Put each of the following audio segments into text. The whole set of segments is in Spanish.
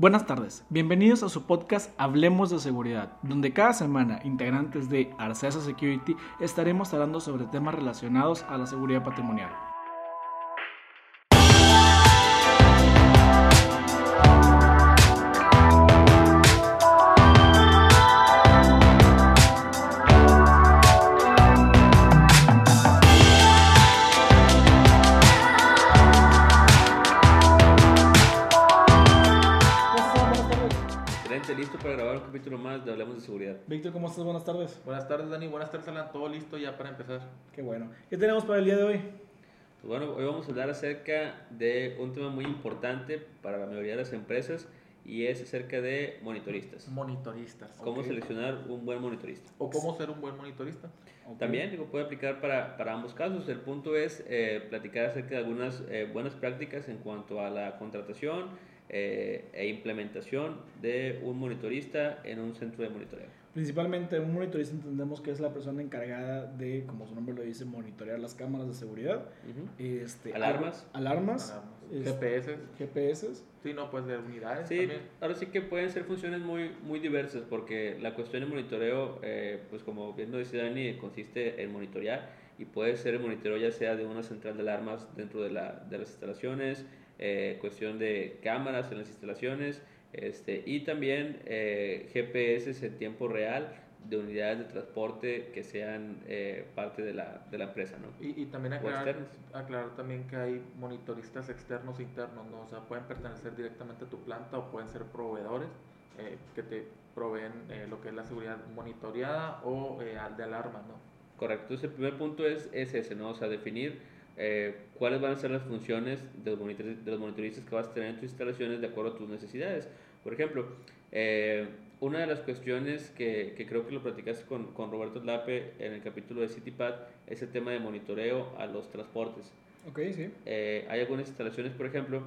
Buenas tardes, bienvenidos a su podcast Hablemos de Seguridad, donde cada semana integrantes de Arcesa Security estaremos hablando sobre temas relacionados a la seguridad patrimonial. Un capítulo más de Hablemos de Seguridad. Víctor, ¿cómo estás? Buenas tardes. Buenas tardes, Dani. Buenas tardes, Alan. Todo listo ya para empezar. Qué bueno. ¿Qué tenemos para el día de hoy? Pues bueno, hoy vamos a hablar acerca de un tema muy importante para la mayoría de las empresas y es acerca de monitoristas. Monitoristas. ¿Cómo Ok. seleccionar un buen monitorista? O cómo ser un buen monitorista. Ok. También digo, puede aplicar para, para ambos casos. El punto es eh, platicar acerca de algunas eh, buenas prácticas en cuanto a la contratación eh, e implementación de un monitorista en un centro de monitoreo. Principalmente un monitorista entendemos que es la persona encargada de, como su nombre lo dice, monitorear las cámaras de seguridad. Ujú. Este, Alarmas. Alarmas. Alarmas. este, GPS. GPS. Sí, no, pues de unidades Sí, también. ahora sí que pueden ser funciones muy, muy diversas porque la cuestión de monitoreo, eh, pues como bien lo decía Dani, consiste en monitorear y puede ser el monitoreo ya sea de una central de alarmas dentro de, la, de las instalaciones, eh, cuestión de cámaras en las instalaciones este, y también eh, GPS en tiempo real de unidades de transporte que sean eh, parte de la, de la empresa, ¿no? Y, y también aclarar, aclarar también que hay monitoristas externos e internos, ¿no? O sea, pueden pertenecer directamente a tu planta o pueden ser proveedores eh, que te proveen eh, lo que es la seguridad monitoreada o eh, de alarma, ¿no? Correcto, entonces el primer punto es, es ese, ¿no? O sea, definir eh, cuáles van a ser las funciones de los, de los monitoristas que vas a tener en tus instalaciones de acuerdo a tus necesidades. Por ejemplo, eh, una de las cuestiones que, que creo que lo platicaste con, con Roberto Lape en el capítulo de CityPad es el tema de monitoreo a los transportes. Ok, sí. Eh, hay algunas instalaciones, por ejemplo,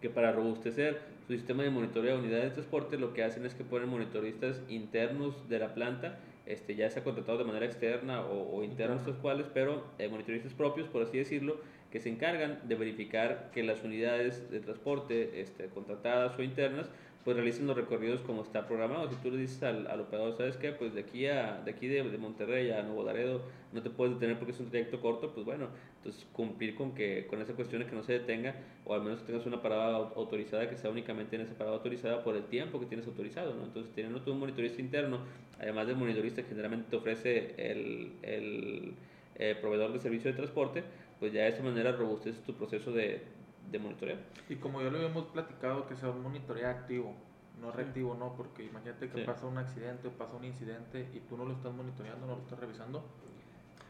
que para robustecer su sistema de monitoreo de unidades de transporte, lo que hacen es que ponen monitoristas internos de la planta, este, ya sea contratados de manera externa o, Interno. los cuales, pero eh, monitoristas propios, por así decirlo, que se encargan de verificar que las unidades de transporte este, contratadas o internas pues realicen los recorridos como está programado. Si tú le dices al, al operador, ¿sabes qué? Pues de aquí, a, de, aquí de, de Monterrey a Nuevo Laredo no te puedes detener porque es un trayecto corto, pues bueno, entonces cumplir con que con esa cuestión de que no se detenga o al menos que tengas una parada au- autorizada que sea únicamente en esa parada autorizada por el tiempo que tienes autorizado, ¿no? Entonces teniendo tú un monitorista interno, además del monitorista que generalmente te ofrece el, el eh, proveedor de servicio de transporte, pues ya de esa manera robusteces tu proceso de, de monitoreo. Y como ya lo habíamos platicado, que sea un monitoreo activo, no reactivo, ¿no? Porque imagínate que Sí. pasa un accidente, pasa un incidente y tú no lo estás monitoreando, no lo estás revisando.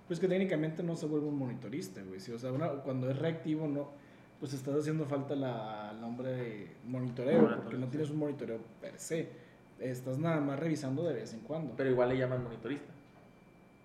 Pues que técnicamente no se vuelve un monitorista, güey. Sí, o sea, una- cuando es reactivo, no, pues estás haciendo falta la, el nombre de monitoreo, Monitoreo, porque no sí. tienes un monitoreo per se. Estás nada más revisando de vez en cuando. Pero igual le llaman monitorista.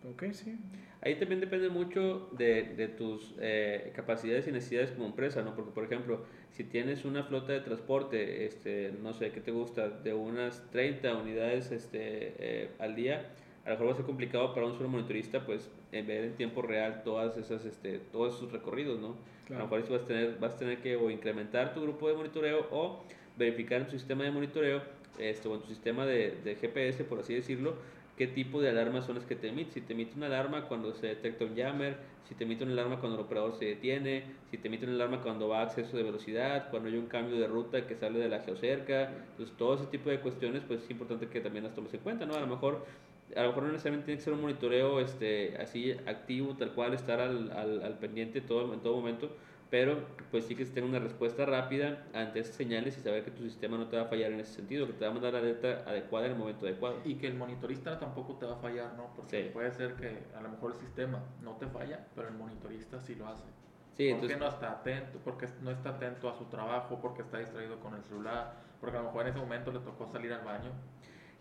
ok, sí. Ahí también depende mucho de, de tus eh, capacidades y necesidades como empresa, ¿no? Porque, por ejemplo, si tienes una flota de transporte, este, no sé, ¿qué te gusta? De unas 30 unidades este, eh, al día, a lo mejor va a ser complicado para un solo monitorista, pues, en ver en tiempo real todas esas, este, todos esos recorridos, ¿no? A lo mejor vas a tener, vas a tener que o incrementar tu grupo de monitoreo o verificar en tu sistema de monitoreo este, o en tu sistema de, de GPS, por así decirlo, qué tipo de alarmas son las que te emite. Si te emite una alarma cuando se detecta un jammer, si te emite una alarma cuando el operador se detiene, si te emite una alarma cuando va a exceso de velocidad, cuando hay un cambio de ruta que sale de la geocerca. Entonces, todo ese tipo de cuestiones, pues es importante que también las tomes en cuenta, ¿no? A lo mejor a lo mejor no necesariamente tiene que ser un monitoreo este, así activo, tal cual, estar al, al, al pendiente todo, en todo momento, pero pues sí que se tenga una respuesta rápida ante esas señales y saber que tu sistema no te va a fallar en ese sentido, que te va a mandar la alerta adecuada en el momento adecuado. Y que el monitorista tampoco te va a fallar, ¿no? Porque Sí. puede ser que a lo mejor el sistema no te falla, pero el monitorista sí lo hace. Sí, porque entonces, no está atento, porque no está atento a su trabajo, porque está distraído con el celular, porque a lo mejor en ese momento le tocó salir al baño.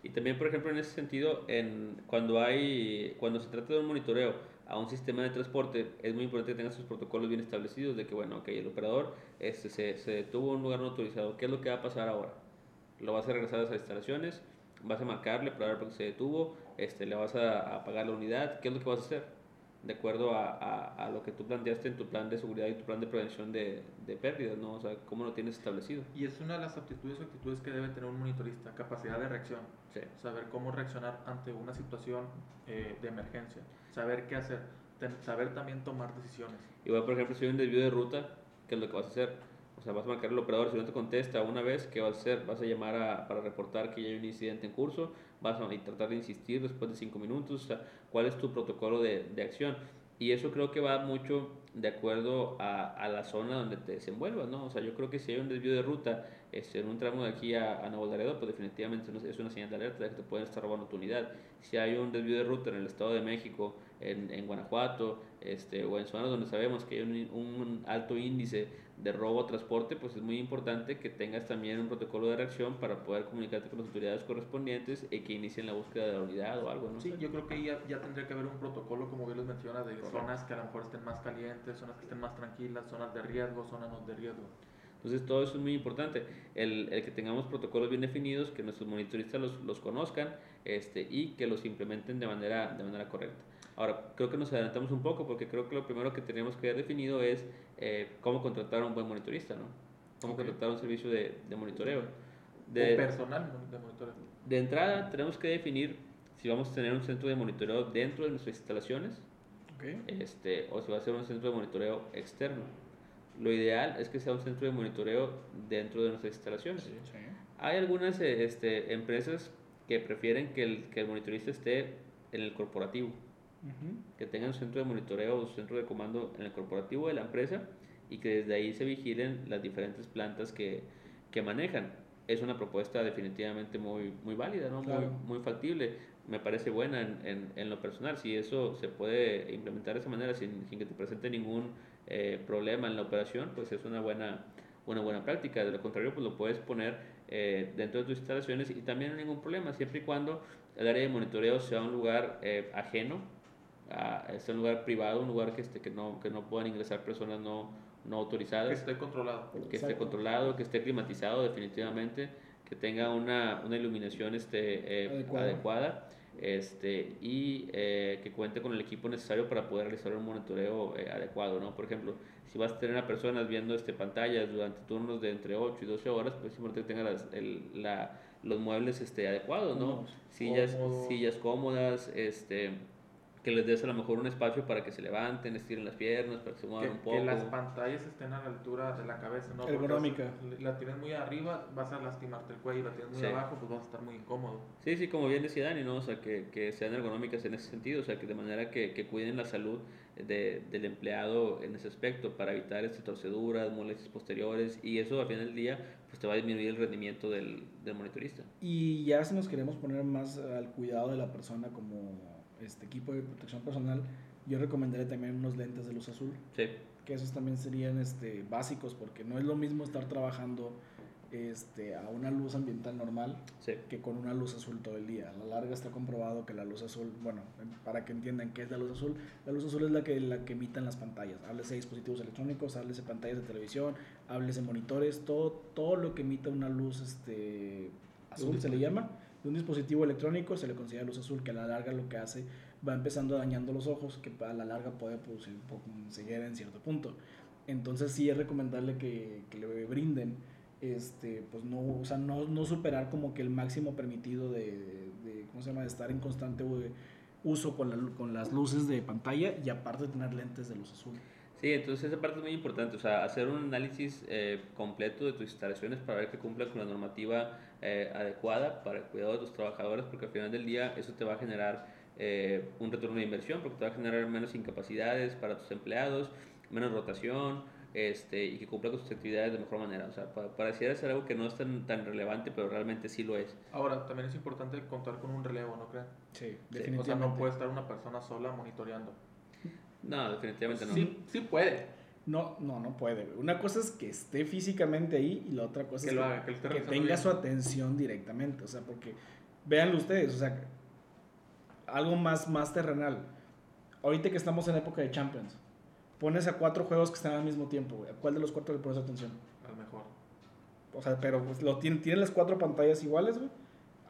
Y también, por ejemplo, en ese sentido, en, cuando, hay, cuando se trata de un monitoreo a un sistema de transporte, es muy importante que tengas sus protocolos bien establecidos de que, bueno, ok, el operador este, se, se detuvo en un lugar no autorizado, ¿qué es lo que va a pasar ahora? Lo vas a regresar a las instalaciones, vas a marcarle para ver por qué se detuvo, este, le vas a apagar la unidad, ¿qué es lo que vas a hacer? De acuerdo a, a, a, lo que tú planteaste en tu plan de seguridad y tu plan de prevención de, de, pérdidas, ¿no? O sea, cómo lo tienes establecido. Y es una de las aptitudes o actitudes que debe tener un monitorista, capacidad de reacción. Sí. Saber cómo reaccionar ante una situación eh, de emergencia, saber qué hacer, saber también tomar decisiones. Igual, por ejemplo, si hay un desvío de ruta, ¿qué es lo que vas a hacer? O sea, vas a marcar al operador, si no te contesta una vez, ¿qué vas a hacer? Vas a llamar a, para reportar que ya hay un incidente en curso, vas a tratar de insistir después de cinco minutos, o sea, ¿cuál es tu protocolo de, de acción? Y eso creo que va mucho de acuerdo a, a, la zona donde te desenvuelvas, ¿no? O sea, yo creo que si hay un desvío de ruta este, en un tramo de aquí a, a Nuevo Laredo, pues definitivamente es una señal de alerta de que te pueden estar robando tu unidad. Si hay un desvío de ruta en el Estado de México, en, en Guanajuato, este, o en zonas donde sabemos que hay un, un alto índice de robo a transporte, pues es muy importante que tengas también un protocolo de reacción para poder comunicarte con las autoridades correspondientes y que inicien la búsqueda de la unidad o algo, ¿no? Sí, yo creo que ya, ya tendría que haber un protocolo, como bien les menciona, de Correcto. zonas que a lo mejor estén más calientes, zonas que estén más tranquilas, zonas de riesgo, zonas no de riesgo. Entonces todo eso es muy importante, el, el, que tengamos protocolos bien definidos, que nuestros monitoristas los, los conozcan este, y que los implementen de manera, de manera correcta. Ahora, creo que nos adelantamos un poco porque creo que lo primero que tenemos que haber definido es eh, cómo contratar a un buen monitorista, ¿no? Cómo okay. contratar un servicio de, de monitoreo. De, o personal de monitoreo. De entrada, tenemos que definir si vamos a tener un centro de monitoreo dentro de nuestras instalaciones okay. este, o si va a ser un centro de monitoreo externo. Lo ideal es que sea un centro de monitoreo dentro de nuestras instalaciones. Sí, sí. Hay algunas este, empresas que prefieren que el, que el monitorista esté en el corporativo. Uh -huh. que tengan un centro de monitoreo o centro de comando en el corporativo de la empresa y que desde ahí se vigilen las diferentes plantas que, que manejan. Es una propuesta definitivamente muy, muy válida, ¿no? Claro. muy, muy factible, me parece buena en, en, en, lo personal. Si eso se puede implementar de esa manera sin, sin que te presente ningún eh, problema en la operación, pues es una buena, una buena práctica. De lo contrario, pues lo puedes poner eh, dentro de tus instalaciones y también no hay ningún problema, siempre y cuando el área de monitoreo sea un lugar eh, ajeno Uh, es un lugar privado, un lugar que, este, que, no, que no puedan ingresar personas no, no autorizadas. Que esté controlado. Que Exacto. esté controlado, que esté climatizado definitivamente, que tenga una, una iluminación este, eh, adecuada. adecuada este, y eh, que cuente con el equipo necesario para poder realizar un monitoreo eh, adecuado. ¿no? Por ejemplo, si vas a tener a personas viendo este, pantallas durante turnos de entre 8 y 12 horas, pues es importante que tenga las, el, la, los muebles este, adecuados, ¿no? Sillas, sillas cómodas, este que les des a lo mejor un espacio para que se levanten, estiren las piernas, para que se muevan que, un poco. Que las pantallas estén a la altura de la cabeza, ¿no? Ergonómica. Si la tienes muy arriba, vas a lastimarte el cuello, la tienes muy sí. abajo, pues vas a estar muy incómodo. Sí, sí, como bien decía Dani, ¿no? O sea, que, que sean ergonómicas en ese sentido, o sea, que de manera que, que cuiden la salud de, del empleado en ese aspecto, para evitar este, torceduras, molestias posteriores, y eso al final del día, pues te va a disminuir el rendimiento del, del monitorista. Y ya si nos queremos poner más al cuidado de la persona como este equipo de protección personal, yo recomendaría también unos lentes de luz azul. Sí. Que esos también serían este, básicos, porque no es lo mismo estar trabajando este, a una luz ambiental normal sí. que con una luz azul todo el día. A la larga está comprobado que la luz azul, bueno, para que entiendan qué es la luz azul, la luz azul es la que, la que emitan las pantallas. Háblese de dispositivos electrónicos, háblese de pantallas de televisión, háblese de monitores, todo, todo lo que emita una luz este, azul se le llama de un dispositivo electrónico se le considera luz azul, que a la larga lo que hace va empezando dañando los ojos, que a la larga puede producir ceguera en cierto punto. Entonces sí es recomendable que, que le brinden, este, pues no, o sea, no, no, superar como que el máximo permitido de, de, ¿cómo se llama?, de estar en constante uso con, la, con las luces de pantalla y aparte tener lentes de luz azul. Sí, entonces esa parte es muy importante, o sea, hacer un análisis eh, completo de tus instalaciones para ver que cumplan con la normativa eh, adecuada para el cuidado de tus trabajadores, porque al final del día eso te va a generar eh, un retorno de inversión, porque te va a generar menos incapacidades para tus empleados, menos rotación, este, y que cumpla con sus actividades de mejor manera. O sea, para, pareciera ser algo que no es tan, tan relevante, pero realmente sí lo es. Ahora, también es importante contar con un relevo, ¿no creen? Sí, definitivamente. O sea, no puede estar una persona sola monitoreando. No, definitivamente no. Sí, sí puede. No, no, no puede. Una cosa es que esté físicamente ahí y la otra cosa que es lo que, haga, que, que tenga bien. su atención directamente. O sea, porque véanlo ustedes, o sea, algo más, más terrenal. Ahorita que estamos en época de Champions, pones a cuatro juegos que están al mismo tiempo, güey. ¿A cuál de los cuatro le pones atención? Al mejor. O sea, pero pues, lo tienen, tienen las cuatro pantallas iguales, güey.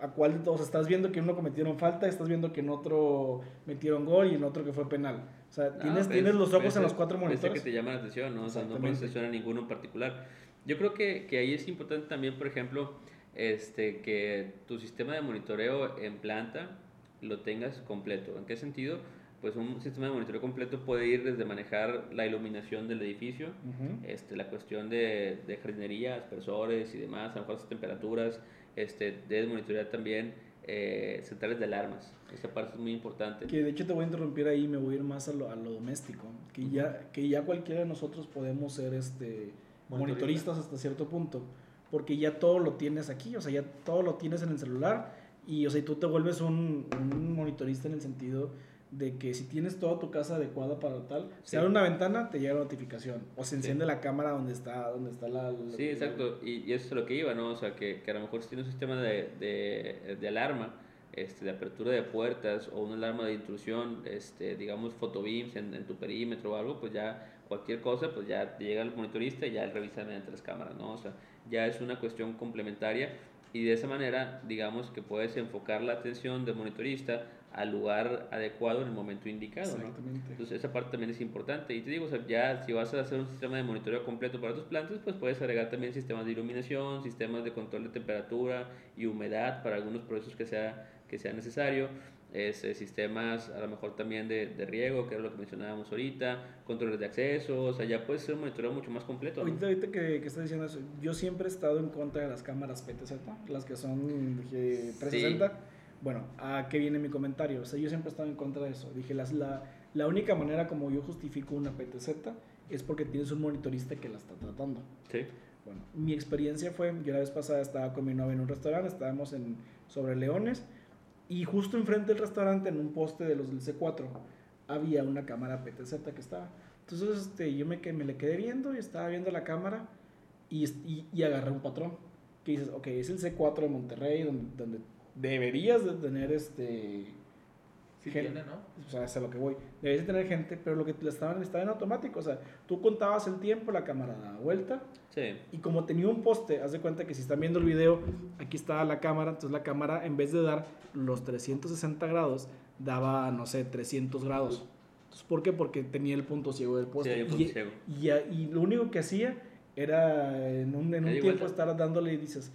¿A cuál de todos? Estás viendo que en uno cometieron falta, estás viendo que en otro metieron gol y en otro que fue penal O sea, No, tienes, pues, tienes los ojos pues, en los cuatro pues, es monitores. que te llama la atención, ¿no? O sea, no pones atención a ninguno en particular. Yo creo que, que ahí es importante también, por ejemplo, este, que tu sistema de monitoreo en planta lo tengas completo. ¿En qué sentido? Pues un sistema de monitoreo completo puede ir desde manejar la iluminación del edificio, Ujú. este, la cuestión de, de jardinería, aspersores y demás, a lo mejor las temperaturas, este, debes monitorear también eh, centrales de alarmas. Esta parte es muy importante. Que de hecho te voy a interrumpir ahí, me voy a ir más a lo, a lo doméstico. Que ya, que ya cualquiera de nosotros podemos ser este, Monitorista. monitoristas hasta cierto punto. Porque ya todo lo tienes aquí, o sea, ya todo lo tienes en el celular. Y, o sea, y tú te vuelves un, un monitorista en el sentido de que si tienes toda tu casa adecuada para tal, Sí. se abre una ventana, te llega la notificación. O se enciende la cámara donde está, donde está la... la- Sí, exacto. Y, y eso es lo que iba, ¿no? O sea, que, que a lo mejor si tienes un sistema de, de, de alarma, este, de apertura de puertas o una alarma de intrusión, este, digamos, fotobeams en, en tu perímetro o algo, pues ya cualquier cosa, pues ya te llega el monitorista y ya él revisa mediante las cámaras, ¿no? O sea, ya es una cuestión complementaria y de esa manera, digamos, que puedes enfocar la atención del monitorista al lugar adecuado en el momento indicado, ¿no? Exactamente. Entonces esa parte también es importante. Y te digo, o sea, ya si vas a hacer un sistema de monitoreo completo para tus plantas, pues puedes agregar también sistemas de iluminación, sistemas de control de temperatura y humedad para algunos procesos que sea, que sea necesario. Este, sistemas a lo mejor también de, de riego, que es lo que mencionábamos ahorita, controles de acceso, o sea, ya puede ser un monitoreo mucho más completo. ¿no? Ahorita, ahorita que, que estás diciendo eso, yo siempre he estado en contra de las cámaras PTZ, las que son dije, 360. Bueno, ¿a qué viene mi comentario? O sea, yo siempre he estado en contra de eso. Dije, las, la, la única manera como yo justifico una PTZ es porque tienes un monitorista que la está tratando. Sí, Bueno, mi experiencia fue, yo la vez pasada estaba con mi novia en un restaurante, estábamos en, sobre Leones, y justo enfrente del restaurante, en un poste de los del C4, había una cámara PTZ que estaba. Entonces este, yo me, me le quedé viendo y estaba viendo la cámara y, y, y agarré un patrón. Que dices, ok, es el C4 de Monterrey, donde, donde deberías de tener este... Sí gen- tiene, ¿no? o sea, es a lo que voy. Debes de tener gente, pero lo que le estaban estaba en automático. O sea, tú contabas el tiempo, la cámara daba vuelta, sí, y como tenía un poste, haz de cuenta que si están viendo el video, aquí está la cámara, entonces la cámara en vez de dar los 360 grados, daba, no sé, 300 grados. Entonces, ¿Por qué? Porque tenía el punto ciego del sí, poste. un y, punto ciego. y, y lo único que hacía era en un, en un tiempo vuelta. estar dándole y dices,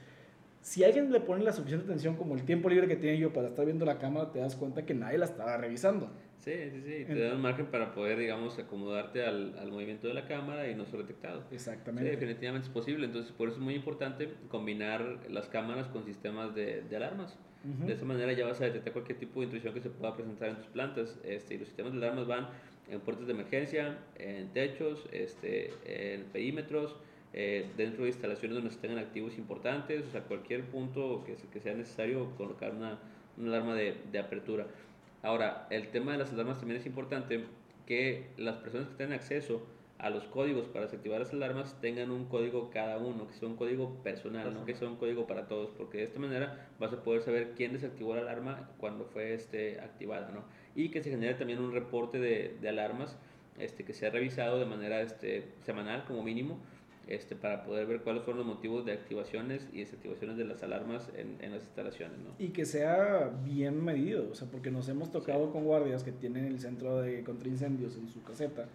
si alguien le pone la suficiente atención como el tiempo libre que tenía yo para estar viendo la cámara, te das cuenta que nadie la estaba revisando. Sí, sí, sí, te da un margen para poder, digamos, acomodarte al, al movimiento de la cámara y no ser detectado. Sí, Exactamente. definitivamente es posible. Entonces, por eso es muy importante combinar las cámaras con sistemas de, de alarmas. De esa manera ya vas a detectar cualquier tipo de intrusión que se pueda presentar en tus plantas. Este, y los sistemas de alarmas van en puertas de emergencia, en techos, este, en perímetros, eh, dentro de instalaciones donde se tengan activos importantes, o sea, cualquier punto que, que sea necesario colocar una, una alarma de, de apertura. Ahora, el tema de las alarmas también es importante que las personas que tengan acceso a los códigos para desactivar las alarmas tengan un código cada uno, que sea un código personal, no que sea un código para todos, porque de esta manera vas a poder saber quién desactivó la alarma cuando fue este, activada, ¿no? Y que se genere también un reporte de, de alarmas este, que sea revisado de manera este, semanal como mínimo, este, para poder ver cuáles fueron los motivos de activaciones y desactivaciones de las alarmas en, en las instalaciones, ¿no? Y que sea bien medido, o sea, porque nos hemos tocado Sí. con guardias que tienen el centro de contraincendios en su caseta.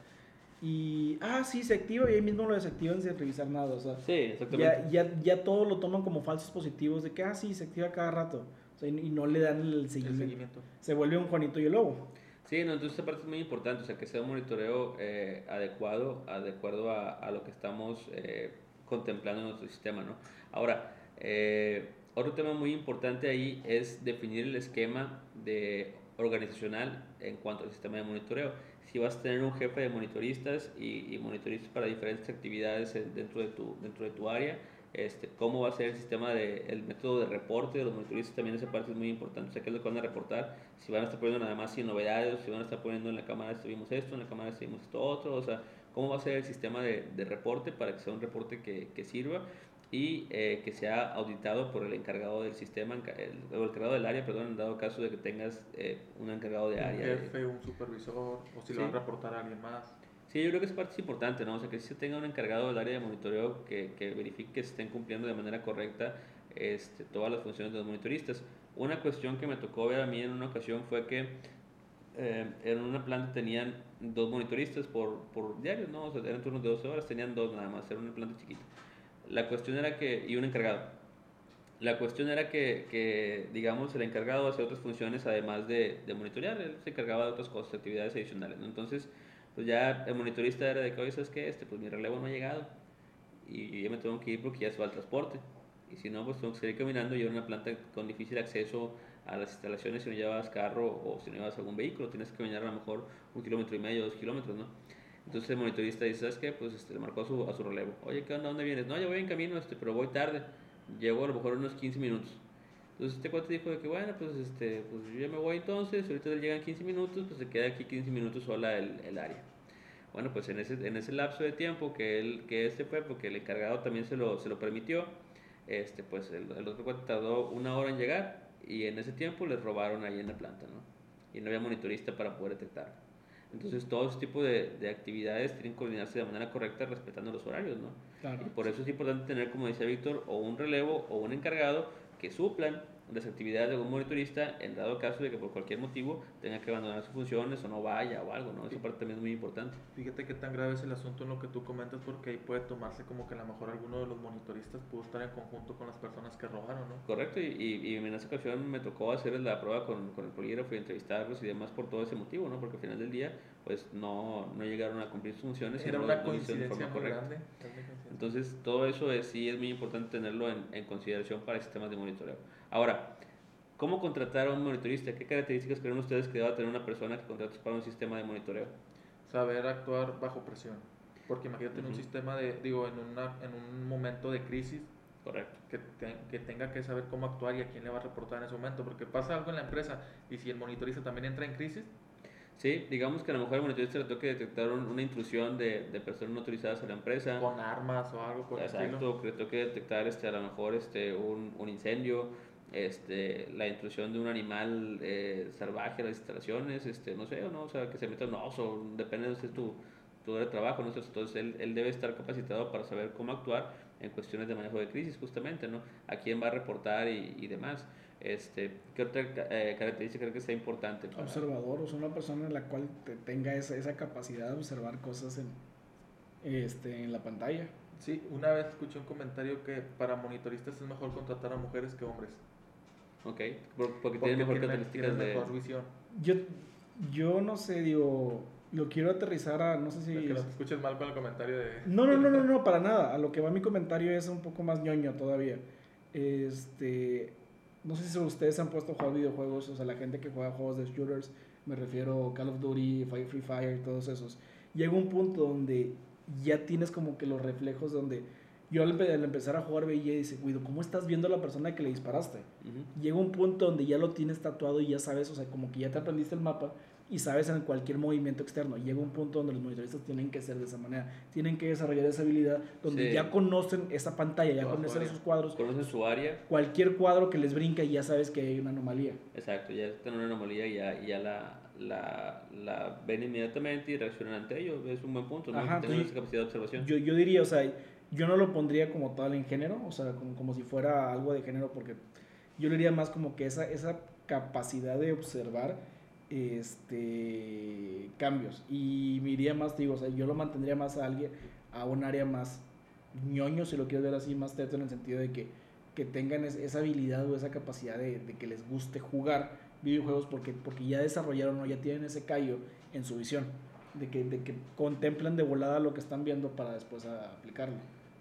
Y, ah, sí, se activa y ahí mismo lo desactivan sin revisar nada. O sea, Sí, exactamente. ya, ya, ya todo lo toman como falsos positivos de que, ah, sí, se activa cada rato. O sea, y, y no le dan el El seguimiento. seguimiento. Se vuelve un Juanito y el Lobo. Sí, no, entonces esa parte es muy importante, o sea, que sea un monitoreo eh, adecuado, de acuerdo a, a lo que estamos eh, contemplando en nuestro sistema, ¿no? Ahora, eh, otro tema muy importante ahí es definir el esquema de organizacional en cuanto al sistema de monitoreo. Si vas a tener un jefe de monitoristas y, y monitoristas para diferentes actividades en- dentro de tu, dentro de tu área, este, cómo va a ser el sistema de, el método de reporte de los monitoristas, también esa parte es muy importante, o sea, qué es lo que van a reportar, si van a estar poniendo nada más sin novedades, si van a estar poniendo en la cámara estuvimos esto, en la cámara estuvimos esto otro, o sea, cómo va a ser el sistema de, de reporte para que sea un reporte que, que sirva y eh, que sea auditado por el encargado del sistema, el, el encargado del área, perdón, en dado caso de que tengas eh, un encargado de Un área. de- jefe, un supervisor, o si Sí. lo van a reportar a alguien más. Sí, yo creo que esa parte importante, ¿no? O sea, que se tenga un encargado del área de monitoreo que, que verifique que estén cumpliendo de manera correcta este, todas las funciones de los monitoristas. Una cuestión que me tocó ver a mí en una ocasión fue que eh, en una planta tenían dos monitoristas por, por diario, ¿no? O sea, eran turnos de 12 horas, tenían dos nada más, era una planta chiquita. La cuestión era que, y un encargado. La cuestión era que, que digamos, el encargado hacía otras funciones además de, de, monitorear, él se encargaba de otras cosas, actividades adicionales, ¿no? Entonces, pues ya el monitorista era de que, oye, ¿sabes qué? Este, pues mi relevo no ha llegado y yo ya me tengo que ir porque ya se va el transporte. Y si no, pues tengo que seguir caminando y era una planta con difícil acceso a las instalaciones si no llevas carro o si no llevas algún vehículo, tienes que caminar a lo mejor un kilómetro y medio, dos kilómetros, ¿no? Entonces el monitorista dice, ¿sabes qué? Pues este, le marcó a su, a su relevo. Oye, ¿qué onda? ¿Dónde vienes? No, yo voy en camino, este, pero voy tarde. Llego a lo mejor unos 15 minutos. Entonces este cuate dijo de que, bueno, pues, este, pues yo ya me voy entonces, ahorita llegan 15 minutos, pues se queda aquí 15 minutos sola el, el área. Bueno, pues en ese, en ese lapso de tiempo que él que este fue, porque el encargado también se lo, se lo permitió, este, pues el, el otro cuate tardó una hora en llegar y en ese tiempo les robaron ahí en la planta, ¿no? Y no había monitorista para poder detectar. Entonces, todo ese tipo de, de, actividades tienen que coordinarse de manera correcta respetando los horarios, ¿no? Claro. Y por eso es importante tener, como decía Víctor, o un relevo o un encargado que suplan las actividades de algún monitorista en dado caso de que por cualquier motivo tenga que abandonar sus funciones o no vaya o algo, ¿no? Esa parte también es muy importante. Fíjate qué tan grave es el asunto en lo que tú comentas porque ahí puede tomarse como que a lo mejor alguno de los monitoristas pudo estar en conjunto con las personas que robaron, ¿no? Correcto, y, y, y en esa ocasión me tocó hacer la prueba con, con el polígrafo y entrevistarlos y demás por todo ese motivo, ¿no? Porque al final del día pues no, no llegaron a cumplir sus funciones. Era una coincidencia muy grande. Entonces todo eso es, sí es muy importante tenerlo en, en consideración para sistemas de monitoreo. Ahora, ¿Cómo contratar a un monitorista? ¿Qué características creen ustedes que deba tener una persona que contrates para un sistema de monitoreo? Saber actuar bajo presión. Porque imagínate en un sistema de, digo, en, una, en un momento de crisis, Correcto. Que, te, que, tenga que saber cómo actuar y a quién le va a reportar en ese momento. Porque pasa algo en la empresa y si el monitorista también entra en crisis. Sí, digamos que a lo mejor el monitorista le toque detectar un, una intrusión de, de, personas no autorizadas en la empresa. Con armas o algo por Exacto, que le toque detectar este, a lo mejor este, un, un incendio este, la intrusión de un animal eh, salvaje a las instalaciones, este, no sé, no, o sea, que se meta un oso, depende de tu, tu de trabajo, ¿no? entonces él, él, debe estar capacitado para saber cómo actuar en cuestiones de manejo de crisis, justamente, ¿no? A quién va a reportar y, y demás. Este, ¿Qué otra eh, característica creo que sea importante? Para... Observador, o sea, una persona en la cual te tenga esa, esa capacidad de observar cosas en, este, en la pantalla. Sí, una vez escuché un comentario que para monitoristas es mejor contratar a mujeres que hombres. Ok, porque, porque tiene mejor características de... mejor visión. Yo, yo no sé, digo, lo quiero aterrizar a, no sé si... Es que no te escuches mal con el comentario de... No, no, no, no, no, para nada. A lo que va mi comentario es un poco más ñoño todavía. Este, no sé si ustedes han puesto a jugar videojuegos, o sea, la gente que juega juegos de shooters, me refiero a Call of Duty, Free Fire, todos esos. Llega un punto donde ya tienes como que los reflejos donde yo al, al, empezar a jugar veía y dice, Guido, ¿cómo estás viendo a la persona que le disparaste? Uh -huh. Llega un punto donde ya lo tienes tatuado y ya sabes, o sea, como que ya te aprendiste el mapa y sabes en cualquier movimiento externo. Llega un punto donde los monitoristas tienen que ser de esa manera, tienen que desarrollar esa habilidad donde sí. ya conocen esa pantalla, ya conocen esos cuadros. Conocen su área. Cualquier cuadro que les brinca y ya sabes que hay una anomalía. Exacto, ya están una anomalía y ya, ya la, la, la, ven inmediatamente y reaccionan ante ello. Es un buen punto, ¿no? Ajá, Tener esa capacidad de observación. Yo, yo diría, o sea, yo no lo pondría como tal en género, o sea, como, como si fuera algo de género, porque yo le diría más como que esa, esa capacidad de observar este cambios. Y me iría más digo o sea yo lo mantendría más a alguien a un área más ñoño si lo quieres ver así más teto en el sentido de que que tengan esa habilidad o esa capacidad de, que les guste jugar videojuegos porque porque ya desarrollaron o ya tienen ese callo en su visión de que, de que contemplan de volada lo que están viendo para después aplicarlo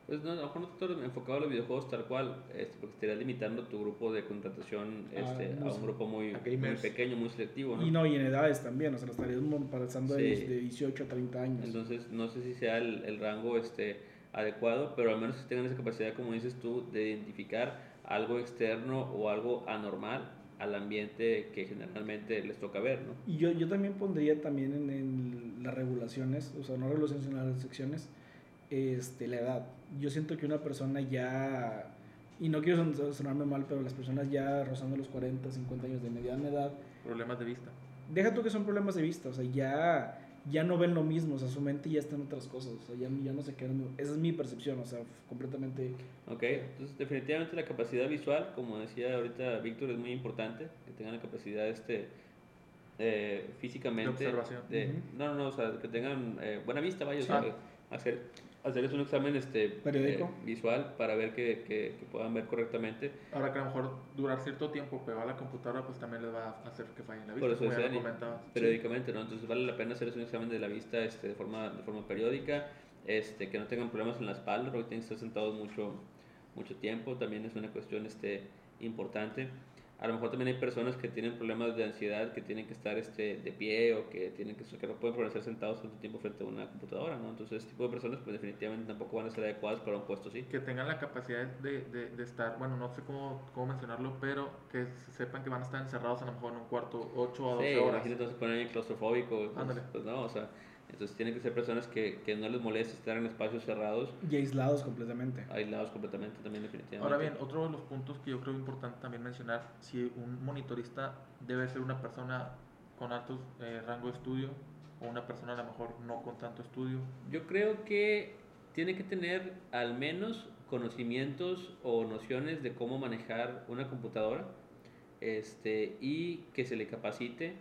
pues no, a lo mejor no estás enfocado a los videojuegos tal cual, este, porque estarías limitando tu grupo de contratación este, ah, no, a un grupo muy, muy, pequeño, muy selectivo. ¿no? Y no, y en edades también, o sea, lo estarías pasando sí. de, de 18 a 30 años. Entonces, no sé si sea el, el rango este, adecuado, pero al menos si tengan esa capacidad, como dices tú, de identificar algo externo o algo anormal al ambiente que generalmente les toca ver, ¿no? Y yo, yo también pondría también en, en las regulaciones, o sea, no regulaciones, sino las secciones, este, la edad. Yo siento que una persona ya, y no quiero sonarme mal, pero las personas ya rozando los 40, 50 años de mediana edad. Problemas de vista. Deja tú que son problemas de vista, o sea, ya, ya no ven lo mismo, o sea, su mente ya está en otras cosas, o sea, ya, ya no se quedan. Esa es mi percepción, o sea, completamente. Ok, entonces definitivamente la capacidad visual, como decía ahorita Víctor, es muy importante, que tengan la capacidad este eh, físicamente. De observación. de-. No, no, no, o sea, que tengan eh, buena vista, vaya, o Sí. sea, hacer, hacerles un examen este, Periódico. eh, visual para ver que, que, que puedan ver correctamente. Ahora que a lo mejor durar cierto tiempo pegado a la computadora, pues también les va a hacer que fallen la vista, Por eso como ya lo periódicamente, ¿no? Entonces vale la pena hacerles un examen de la vista este, de, forma, de forma periódica, este, que no tengan problemas en la espalda, porque tienen que estar sentados mucho, mucho tiempo, también es una cuestión este, importante. A lo mejor también hay personas que tienen problemas de ansiedad, que tienen que estar este, de pie o que, tienen que, que no pueden permanecer sentados tanto tiempo frente a una computadora, ¿no? Entonces, este tipo de personas pues definitivamente tampoco van a ser adecuadas para un puesto así. Que tengan la capacidad de, de, de estar, bueno, no sé cómo, cómo mencionarlo, pero que sepan que van a estar encerrados a lo mejor en un cuarto 8 a 12 Sí, horas. imagínate se ponen claustrofóbico, pues, Ándale. pues no, o sea, entonces tienen que ser personas que, que no les moleste estar en espacios cerrados, Y aislados completamente. aislados completamente también definitivamente. Ahora bien, otro de los puntos que yo creo importante también mencionar, si un monitorista debe ser una persona con alto eh, rango de estudio o una persona a lo mejor no con tanto estudio. Yo creo que tiene que tener al menos conocimientos o nociones de cómo manejar una computadora este, y que se le capacite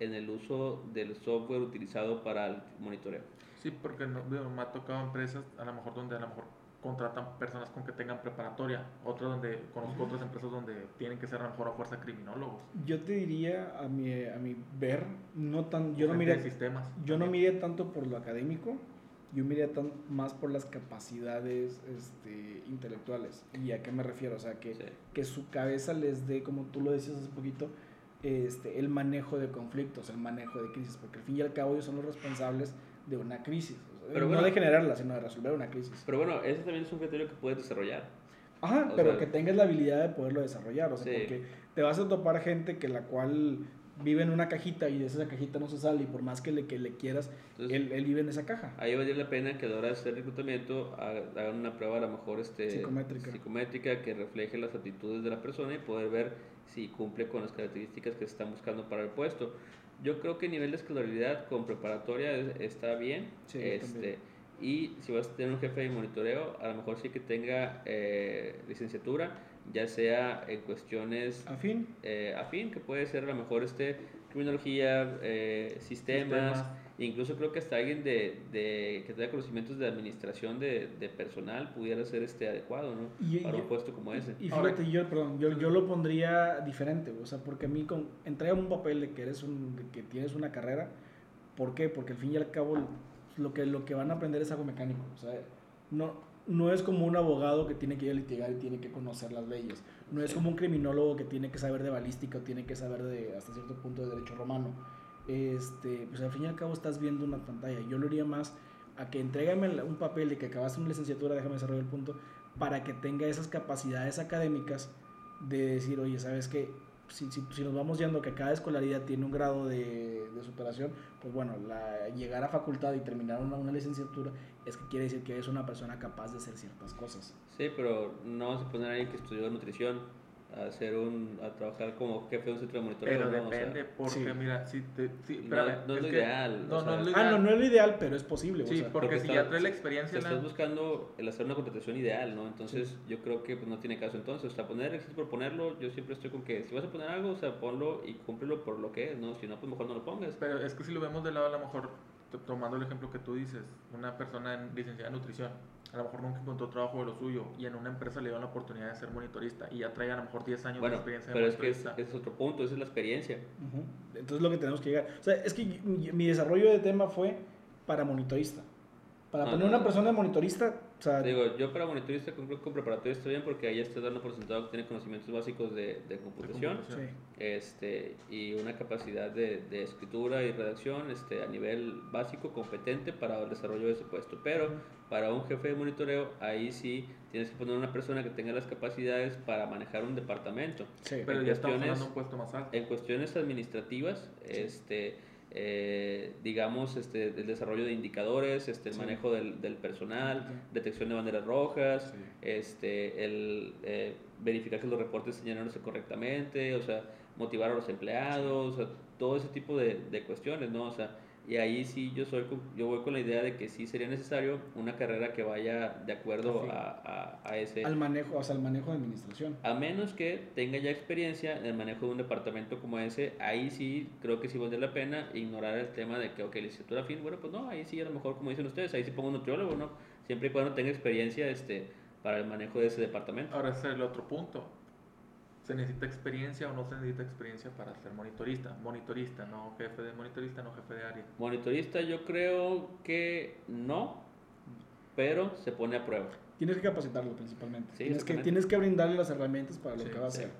en el uso del software utilizado para el monitoreo. Sí, porque no, me ha tocado empresas a lo mejor donde a lo mejor contratan personas con que tengan preparatoria, otras donde conozco otras empresas donde tienen que ser a lo mejor a fuerza criminólogos. Yo te diría, a mi, a mi ver, no tan, yo no miré, sistemas. yo no miré tanto por lo académico, yo miré tan, más por las capacidades este, intelectuales. ¿Y a qué me refiero? O sea, que, Sí. que su cabeza les dé, como tú lo decías hace poquito, este, el manejo de conflictos, el manejo de crisis, porque al fin y al cabo ellos son los responsables de una crisis. O sea, Pero no bueno. de generarla, sino de resolver una crisis. Pero bueno, ese también es un criterio que puedes desarrollar. Ajá, O pero sea- que tengas la habilidad de poderlo desarrollar, o sea, Sí. porque te vas a topar gente que la cual vive en una cajita y de esa cajita no se sale y por más que le, que le quieras, Entonces, él, él vive en esa caja. Ahí valdría la pena que a la hora de hacer reclutamiento ha- hagan una prueba a lo mejor este, Psicométrica. psicométrica que refleje las aptitudes de la persona y poder ver si cumple con las características que se están buscando para el puesto. Yo creo que nivel de escolaridad con preparatoria es- está bien. Sí, este, y si vas a tener un jefe de monitoreo, a lo mejor sí que tenga eh, licenciatura, ya sea en cuestiones Afín, eh, afín, que puede ser a lo mejor este, criminología, eh, sistemas, Sistemas. Incluso creo que hasta alguien de, de- que tenga conocimientos de administración de, de personal pudiera ser este adecuado, ¿no? Y- Para y- un puesto como ese. Y fíjate, yo, perdón, yo, yo lo pondría diferente, o sea, porque a mí con, entrega un papel de que eres un, de que tienes una carrera, ¿por qué? Porque al fin y al cabo lo que, lo que van a aprender es algo mecánico, o sea, no, no es como un abogado que tiene que ir a litigar y tiene que conocer las leyes, no es como un criminólogo que tiene que saber de balística o tiene que saber de, hasta cierto punto de derecho romano, este, pues al fin y al cabo estás viendo una pantalla, yo lo haría más a que entrégame un papel de que acabaste una licenciatura, déjame desarrollar el punto, para que tenga esas capacidades académicas de decir, oye, ¿sabes qué? Si, si, si nos vamos yendo que cada escolaridad tiene un grado de, superación, pues bueno, la, llegar a facultad y terminar una, una licenciatura es que quiere decir que eres una persona capaz de hacer ciertas cosas. Sí, pero no vamos a poner a alguien que estudió nutrición a hacer un a trabajar como jefe de un centro de monitoreo, Pero ¿no? O sea, depende, porque sí. mira, si te, No, espérame, no es lo que- ideal, No, es lo Ah, ideal. no, no es lo ideal, pero es posible. o Sí, sea, porque, porque si está- ya traes la experiencia, estás la- buscando el hacer una contratación ideal, ¿no? Entonces yo creo que pues, no tiene caso entonces, o sea, poner requisitos por ponerlo, yo siempre estoy con que si vas a poner algo, o sea, ponlo y cúmplelo por lo que es, ¿no? Si no, pues mejor no lo pongas. Pero es que si lo vemos de lado, a lo mejor, tomando el ejemplo que tú dices, una persona en licenciada en nutrición, a lo mejor nunca encontró trabajo de lo suyo y en una empresa le dieron la oportunidad de ser monitorista y ya trae a lo mejor 10 años de experiencia de pero es que es, monitorista. ese es otro punto, esa es la experiencia. Entonces lo que tenemos que llegar. O sea, es que mi, mi desarrollo de tema fue para monitorista. Para Ah, poner no, una no. persona de monitorista, o sea, Digo, yo para monitorista con, con preparatoria está bien porque ahí estoy dando por sentado que tiene conocimientos básicos de, de computación. computación. sí. este, y una capacidad de, de escritura y redacción este, a nivel básico, competente para el desarrollo de ese puesto. Pero para un jefe de monitoreo, ahí sí tienes que poner una persona que tenga las capacidades para manejar un departamento. Sí. Pero en ya estamos hablando un puesto más alto. En cuestiones administrativas, este, eh, digamos, este, el desarrollo de indicadores, este, el Sí. manejo del, del personal, detección de banderas rojas, Sí. este, el eh, verificar que los reportes llenándose correctamente, o sea, motivar a los empleados, o sea, todo ese tipo de, de cuestiones, ¿no? O sea, y ahí sí yo soy yo voy con la idea de que sí sería necesario una carrera que vaya de acuerdo a, a, a ese Al manejo, o sea, al manejo de administración. a menos que tenga ya experiencia en el manejo de un departamento como ese, ahí sí creo que sí vale la pena ignorar el tema de que, ok, licenciatura fin, bueno, pues no, ahí sí a lo mejor como dicen ustedes, ahí sí pongo un nutriólogo, ¿no? Siempre y cuando tenga experiencia este, para el manejo de ese departamento. Ahora ese es el otro punto. ¿Se necesita experiencia o no se necesita experiencia para ser monitorista? Monitorista, no jefe de monitorista, no jefe de área. Monitorista yo creo que no, pero se pone a prueba. Tienes que capacitarlo principalmente. Sí, tienes, que, tienes que brindarle las herramientas para lo Sí, que va a sí. hacer.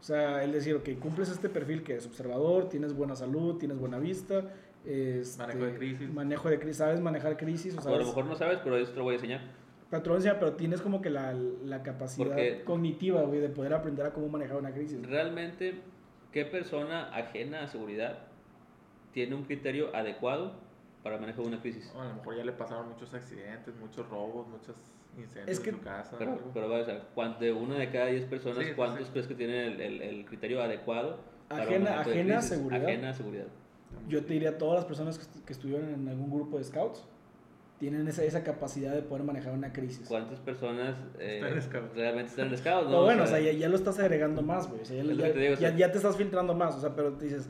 O sea, el decir, ok, cumples este perfil que es observador, tienes buena salud, tienes buena vista, este, Manejo de crisis. manejo de crisis, sabes manejar crisis, o a lo mejor no sabes, pero eso te lo voy a enseñar. Pero te lo voy a enseñar, pero tienes como que la, la capacidad Porque- cognitiva, güey, de poder aprender a cómo manejar una crisis. Realmente, ¿qué persona ajena a seguridad tiene un criterio adecuado para de una crisis? O a lo mejor ya le pasaron muchos accidentes, muchos robos, muchos incendios Es que- en su casa. Pero, pero o sea, ¿cuán- de una de cada 10 personas, Sí, ¿cuántos sí. crees que tienen el, el- el criterio adecuado? para Ajena- a crisis? seguridad. Ajena a seguridad. Yo te diría, todas las personas que, est- que estuvieron en algún grupo de scouts tienen esa, esa capacidad de poder manejar una crisis. ¿Cuántas personas eh, Están realmente están en scouts? No, bueno, o sea, ya, ya lo estás agregando más, güey. O sea, ya, ya- te digo, o ya- sea- ya te estás filtrando más. O sea, pero te dices,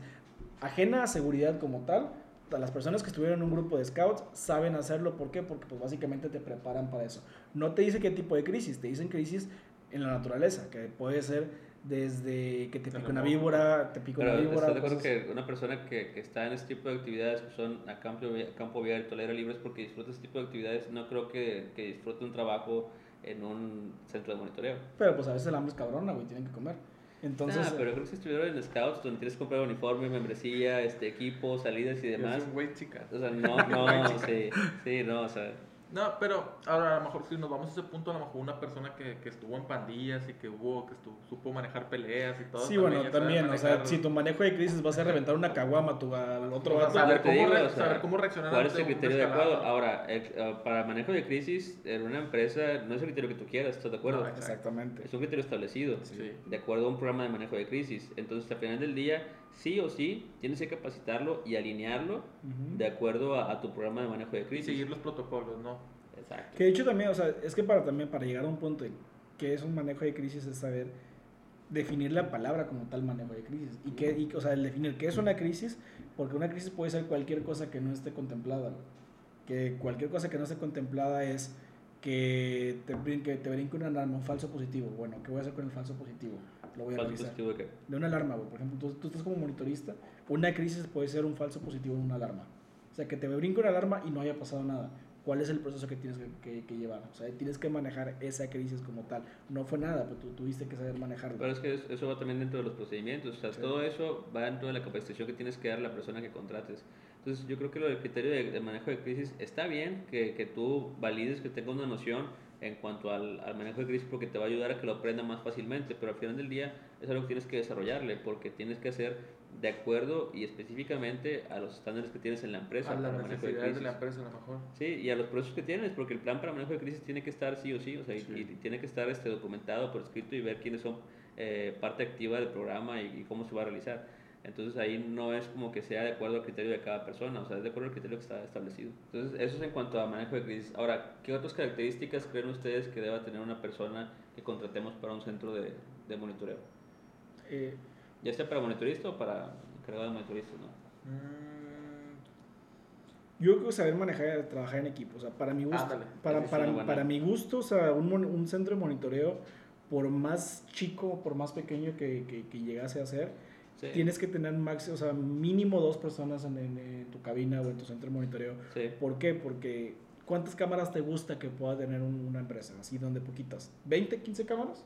ajena a seguridad como tal, a las personas que estuvieron en un grupo de scouts saben hacerlo. ¿Por qué? Porque pues básicamente te preparan para eso. No te dice qué tipo de crisis, te dicen crisis en la naturaleza, que puede ser desde que te pica una víbora, te pica una víbora. ¿estás de acuerdo cosas- que una persona que, que está en este tipo de actividades que son a campo, abier- campo abierto, al aire libre, es porque disfruta este tipo de actividades? No creo que, que disfrute un trabajo en un centro de monitoreo. Pero pues a veces el hambre es cabrona, güey, tienen que comer. Entonces, Ah, pero creo que si estuvieron en scouts, donde tienes que comprar uniforme, membresía, este, equipo, salidas y demás. Es un güey chica. O sea, no, no, sí, sí, no, o sea, No, pero ahora a lo mejor si nos vamos a ese punto, a lo mejor una persona que, que estuvo en pandillas y que hubo, que estuvo, supo manejar peleas y todo. sí, bueno, también, o sea, si tu manejo de crisis va a ser reventar una caguama tu, al otro vato, saber, cómo digo, re- o sea, saber cómo reaccionar ¿cuál es el un criterio de acuerdo? Ahora, eh, para manejo de crisis en una empresa no es el criterio que tú quieras, ¿estás de acuerdo? No, exactamente. Es un criterio establecido, Sí. de acuerdo a un programa de manejo de crisis. Entonces, al final del día, sí o sí, tienes que capacitarlo y alinearlo Ujú. de acuerdo a, a tu programa de manejo de Y crisis. seguir los protocolos, ¿no? Exacto. Que de hecho también, o sea, es que para también para llegar a un punto de que es un manejo de crisis es saber definir la palabra como tal manejo de crisis y que y, o sea, el definir qué es una crisis, porque una crisis puede ser cualquier cosa que no esté contemplada. Que cualquier cosa que no esté contemplada es que te brinque, te brinque alarma, un falso positivo. Bueno, ¿qué voy a hacer con el falso positivo? Lo voy a ¿Falso revisar. positivo de qué? De una alarma, güey. Por ejemplo, tú, tú estás como monitorista, una crisis puede ser un falso positivo en una alarma. O sea, que te brinque una alarma y no haya pasado nada. ¿Cuál es el proceso que tienes que, que- que llevar? O sea, tienes que manejar esa crisis como tal. No fue nada, pero tú tuviste que saber manejarlo. Pero es que es- eso va también dentro de los procedimientos, o sea, Sí. todo eso va dentro de la capacitación que tienes que dar a la persona que contrates. Entonces, yo creo que lo del criterio de, de manejo de crisis está bien que, que tú valides, que tenga una noción en cuanto al, al manejo de crisis porque te va a ayudar a que lo aprenda más fácilmente, pero al final del día es algo que tienes que desarrollarle porque tienes que hacer de acuerdo y específicamente a los estándares que tienes en la empresa A las de necesidades de la empresa, a lo mejor. Sí, y a los procesos que tienes, porque el plan para manejo de crisis tiene que estar sí o sí, o sea, y- tiene que estar este, documentado por escrito y ver quiénes son eh, parte activa del programa y, y cómo se va a realizar. Entonces ahí no es como que sea de acuerdo al criterio de cada persona, o sea, es de acuerdo al criterio que está establecido. Entonces eso es en cuanto a manejo de crisis. Ahora, ¿qué otras características creen ustedes que deba tener una persona que contratemos para un centro de, de monitoreo? Eh, Ya sea para monitorista o para encargado de monitorista, ¿no? Mm, yo creo que saber manejar, trabajar en equipo. O sea, para mi gusto, para, para, para mi gusto, o sea, un, un centro de monitoreo, por más chico, por más pequeño que, que, que llegase a ser, Sí. tienes que tener máximo, o sea, mínimo dos personas en, en- en tu cabina o en tu centro de monitoreo. Sí. ¿Por qué? Porque ¿cuántas cámaras te gusta que pueda tener un- una empresa? Así donde poquitas. ¿20, 15 cámaras?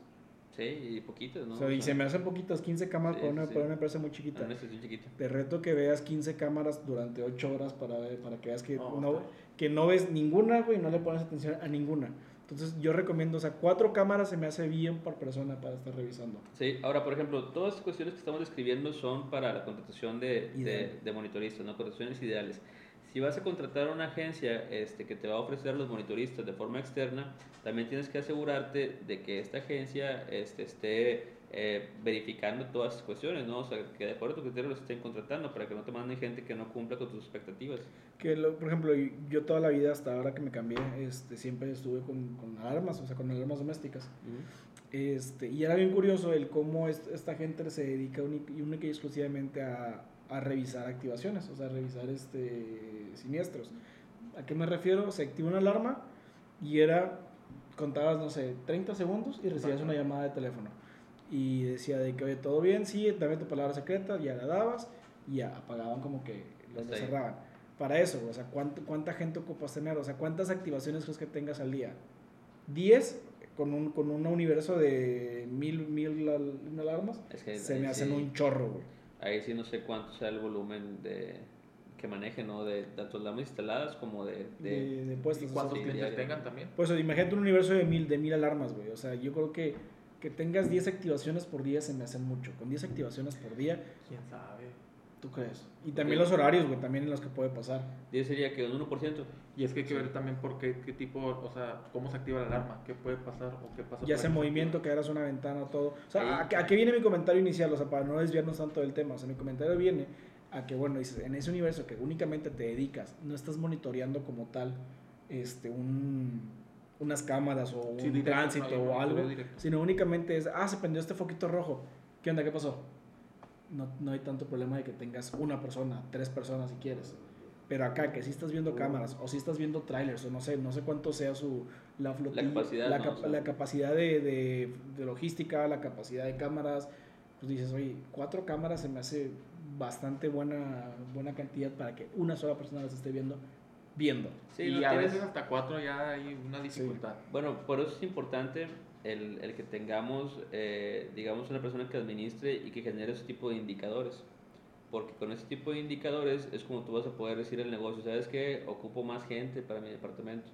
Sí, y poquitos, ¿no? o sea, y O se me hacen poquitas 15 cámaras Sí, para, una, sí. para una empresa muy chiquita. una estación chiquita. Te reto que veas 15 cámaras durante 8 horas para, ver, para que veas que, Oh, no, que no ves ninguna, güey, y no le pones atención a ninguna. Entonces yo recomiendo, o sea, cuatro cámaras se me hace bien por persona para estar revisando. Sí, ahora por ejemplo, todas las cuestiones que estamos describiendo son para la contratación de, de, Ideal. de monitoristas, ¿no? Contrataciones ideales. Si vas a contratar a una agencia este, que te va a ofrecer los monitoristas de forma externa, también tienes que asegurarte de que esta agencia este, esté eh, verificando todas esas cuestiones, ¿no? O sea, que de acuerdo a tu criterio los estén contratando para que no te manden gente que no cumpla con tus expectativas. Que, lo, por ejemplo, yo toda la vida, hasta ahora que me cambié, este, siempre estuve con, con alarmas, o sea, con alarmas domésticas. este, y era bien curioso el cómo esta gente se dedica única y exclusivamente a, a, revisar activaciones, o sea, a revisar este, siniestros. ¿A qué me refiero? Se activa una alarma y era, contabas, no sé, 30 segundos y recibías una llamada de teléfono y decía de que, oye, todo bien, sí, dame tu palabra secreta, ya la dabas y ya apagaban como que los cerraban. Para eso, o sea, ¿cuánto, ¿cuánta gente ocupas tener? O sea, ¿cuántas activaciones crees que tengas al día? ¿10 con un, con un universo de mil, mil alarmas? se me hacen un chorro, güey. Ahí sí no sé cuánto sea el volumen de que manejen, ¿no? De tanto alarmas instaladas como de... De, de, puestos. ¿Y cuántos clientes tengan también? Pues imagínate un universo de mil, de mil alarmas, güey. O sea, yo creo que que tengas 10 activaciones por día se me hace mucho. Con 10 activaciones por día. ¿Quién sabe? ¿Tú crees? Y también los horarios, güey, también en los que puede pasar. 10 sería que un 1%. Y es que hay que ver también por qué, qué tipo, o sea, cómo se activa la alarma, qué puede pasar o qué pasa. Ya ese movimiento, que abras una ventana, todo. O sea, ¿a, qué viene mi comentario inicial? O sea, para no desviarnos tanto del tema. O sea, mi comentario viene a que, bueno, dices, en ese universo que únicamente te dedicas, no estás monitoreando como tal este, un unas cámaras o un tránsito o algo, sino únicamente es, ah, se prendió este foquito rojo, ¿qué onda? ¿Qué pasó? No, no hay tanto problema de que tengas una persona, tres personas si quieres. Pero acá, que si estás viendo cámaras o si estás viendo trailers o no sé, no sé cuánto sea su, la flotilla, la capacidad, la, capacidad de, de, de, logística, la capacidad de cámaras, pues dices, oye, cuatro cámaras se me hace bastante buena, buena cantidad para que una sola persona las esté viendo viendo. Sí, y a veces hasta cuatro ya hay una dificultad. Bueno, por eso es importante el, el que tengamos, eh, digamos, una persona que administre y que genere ese tipo de indicadores. Porque con ese tipo de indicadores es como tú vas a poder decir el negocio, ¿sabes qué? Ocupo más gente para mi departamento.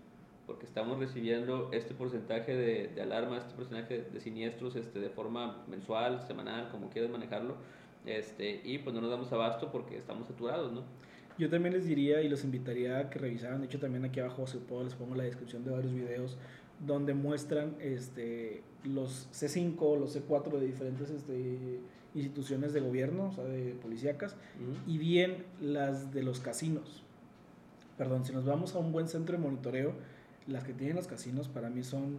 Porque estamos recibiendo este porcentaje de, de alarmas, este porcentaje de siniestros este, de forma mensual, semanal, como quieras manejarlo. Este, y pues no nos damos abasto porque estamos saturados, ¿no? Yo también les diría y los invitaría a que revisaran, de hecho también aquí abajo si puedo les pongo la descripción de varios videos donde muestran este, los C5, los C4 de diferentes este, instituciones de gobierno, o sea, de policíacas, y bien las de los casinos. Perdón, si nos vamos a un buen centro de monitoreo, las que tienen los casinos para mí son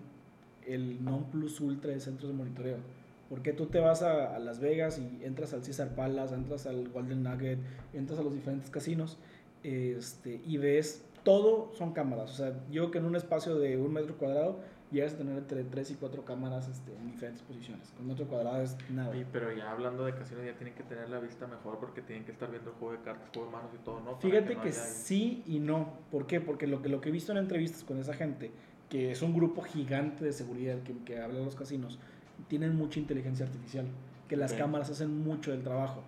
el non plus ultra de centros de monitoreo porque tú te vas a, Las Vegas y entras al Caesar Palace, entras al Golden Nugget, entras a los diferentes casinos este, y ves todo son cámaras. O sea, yo que en un espacio de un metro cuadrado llegas a tener entre 3 y 4 cámaras este, en diferentes posiciones. Con metro cuadrado es nada. pero ya hablando de casinos ya tienen que tener la vista mejor porque tienen que estar viendo el juego de cartas, juego de manos y todo, ¿no? Fíjate que, sí y no. ¿Por qué? Porque lo que, lo que he visto en entrevistas con esa gente, que es un grupo gigante de seguridad que, que habla de los casinos, tienen mucha inteligencia artificial, que las cámaras hacen mucho del trabajo.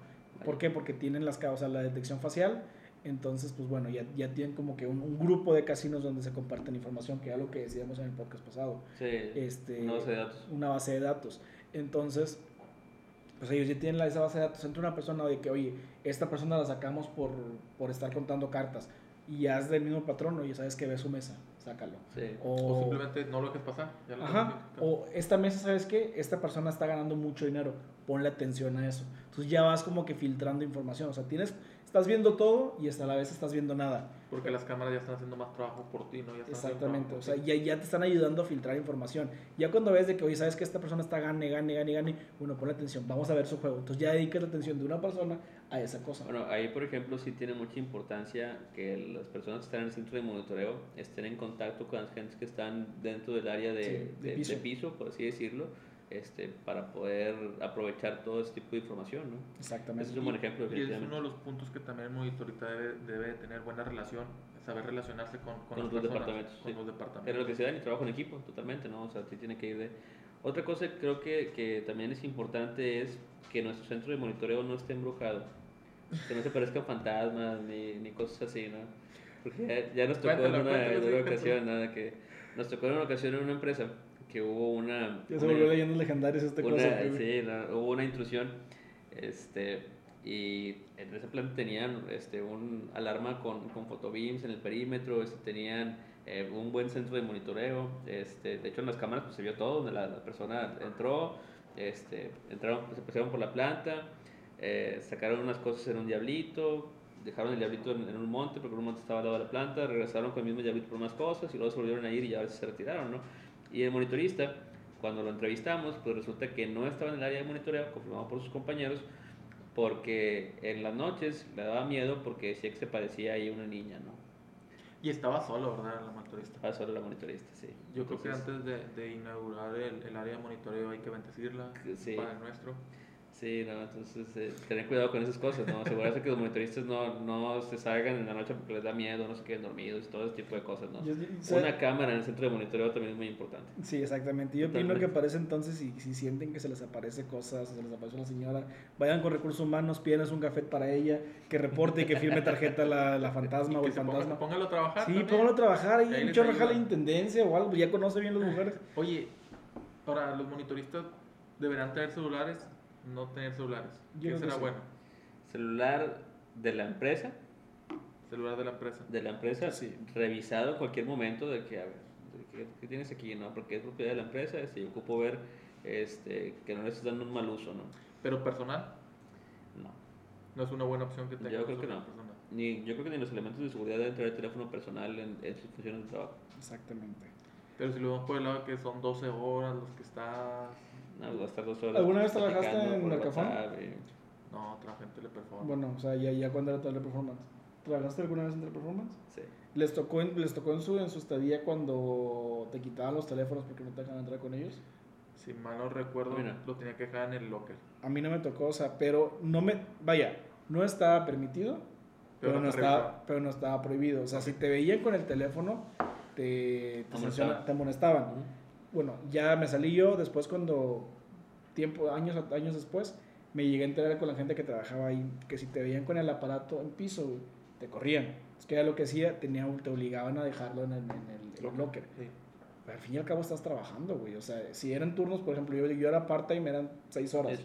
¿Por qué? Porque tienen las o sea, la detección facial, entonces, pues bueno, ya, ya tienen como que un, grupo de casinos donde se comparten información, que era lo que decíamos en el podcast pasado. Sí, este, una base de datos. Una base de datos. Entonces, pues ellos ya tienen esa base de datos entre una persona de que, oye, esta persona la sacamos por, por estar contando cartas y haz del mismo patrón, oye, sabes que ve su mesa sácalo. O, simplemente no lo dejes pasar. ajá. O esta mesa, ¿sabes qué? Esta persona está ganando mucho dinero. Ponle atención a eso. Entonces ya vas como que filtrando información. O sea, tienes estás viendo todo y hasta a la vez estás viendo nada. Porque las cámaras ya están haciendo más trabajo por ti, ¿no? Exactamente, o sea, ya, ya te están ayudando a filtrar información. Ya cuando ves de que, oye, sabes que esta persona está gane, gane, gane, gane, bueno, pon atención, vamos a ver su juego. Entonces ya dedicas la atención de una persona a esa cosa. Bueno, ahí, por ejemplo, sí tiene mucha importancia que las personas que están en el centro de monitoreo estén en contacto con las gentes que están dentro del área de, de, de piso, por así decirlo este, para poder aprovechar todo ese tipo de información. ¿no? Exactamente. Ese es un buen ejemplo. Y, es uno de los puntos que también el monitorista debe, debe tener buena relación, saber relacionarse con, con, los departamentos. Con los departamentos. Pero lo que se da en el trabajo en equipo, totalmente, ¿no? O sea, sí tiene que ir de... Otra cosa creo que, que también es importante es que nuestro centro de monitoreo no esté embrujado. Que no se parezcan fantasmas ni, ni cosas así, ¿no? Porque ya, nos tocó en una, en una ocasión, nada, que nos tocó en una ocasión en una empresa que hubo una... Ya se volvió leyendas legendarias esta cosa. Sí, hubo una intrusión. Este, y en ese plan tenían este, un alarma con, con fotobeams en el perímetro, este, tenían eh, un buen centro de monitoreo. Este, de hecho, en las cámaras pues, se vio todo, donde la, persona entró, Este, entraron, se pasaron por la planta, eh, sacaron unas cosas en un diablito, dejaron el diablito en, en, un monte porque un monte estaba al lado de la planta, regresaron con el mismo diablito por unas cosas y luego se volvieron a ir y ya se retiraron, ¿no? Y el monitorista, cuando lo entrevistamos, pues resulta que no estaba en el área de monitoreo, confirmado por sus compañeros, porque en las noches le daba miedo porque decía que se parecía ahí a una niña, ¿no? Y estaba solo, ¿verdad? La monitorista. Estaba solo la monitorista, sí. Yo creo que antes de, de inaugurar el, el, área de monitoreo hay que bendecirla sí. para el nuestro. Sí, no, entonces eh, tener cuidado con esas cosas, ¿no? Asegurarse que los monitoristas no, no se salgan en la noche porque les da miedo, no se queden dormidos, todo ese tipo de cosas, ¿no? Yo, Una cámara en el centro de monitoreo también es muy importante. Sí, exactamente. Yo opino que para ese entonces, si, si sienten que se les aparece cosas, se les aparece una señora, vayan con recursos humanos, pídanles un café para ella, que reporte y que firme tarjeta la, la fantasma o el fantasma. Ponga, póngalo a trabajar. Sí, póngalo a trabajar y un chorro la intendencia o algo, ya conoce bien las mujeres. Oye, ahora los monitoristas deberán tener celulares no tener celulares. ¿Qué será bueno? Celular de la empresa. Celular de la empresa. De la empresa, sí. Revisado en cualquier momento de que, a ver, ¿qué, tienes aquí? No, porque es propiedad de la empresa, si este, ocupo ver este, que no le estés dando un mal uso, ¿no? ¿Pero personal? No. ¿No es una buena opción que tengas? Yo creo que no. Ni, yo creo que ni los elementos de seguridad deben tener teléfono personal en, en sus funciones de trabajo. Exactamente. Pero si lo vemos por el lado que son 12 horas los que estás no, va a estar dos horas. ¿Alguna vez trabajaste en Mercafón? No, trabajé en Teleperformance. Bueno, o sea, ya, ya cuando era Teleperformance. ¿Trabajaste alguna vez en Teleperformance? Sí. ¿Les tocó, en, les tocó en, su, en su estadía cuando te quitaban los teléfonos porque no te dejaban entrar con ellos? Si mal no recuerdo, lo tenía que dejar en el locker. A mí no me tocó, o sea, pero no me. Vaya, no estaba permitido, pero, no, estaba, pero no estaba prohibido. O sea, si te veían con el teléfono, te, te, te amonestaban bueno, ya me salí yo, después cuando, tiempo, años, años después, me llegué a enterar con la gente que trabajaba ahí, que si te veían con el aparato en piso, te corrían. Es que era lo que hacía, tenía, te obligaban a dejarlo en el, en el, locker. Pero al fin y al cabo estás trabajando, güey. O sea, si eran turnos, por ejemplo, yo, yo era part-time, eran seis horas.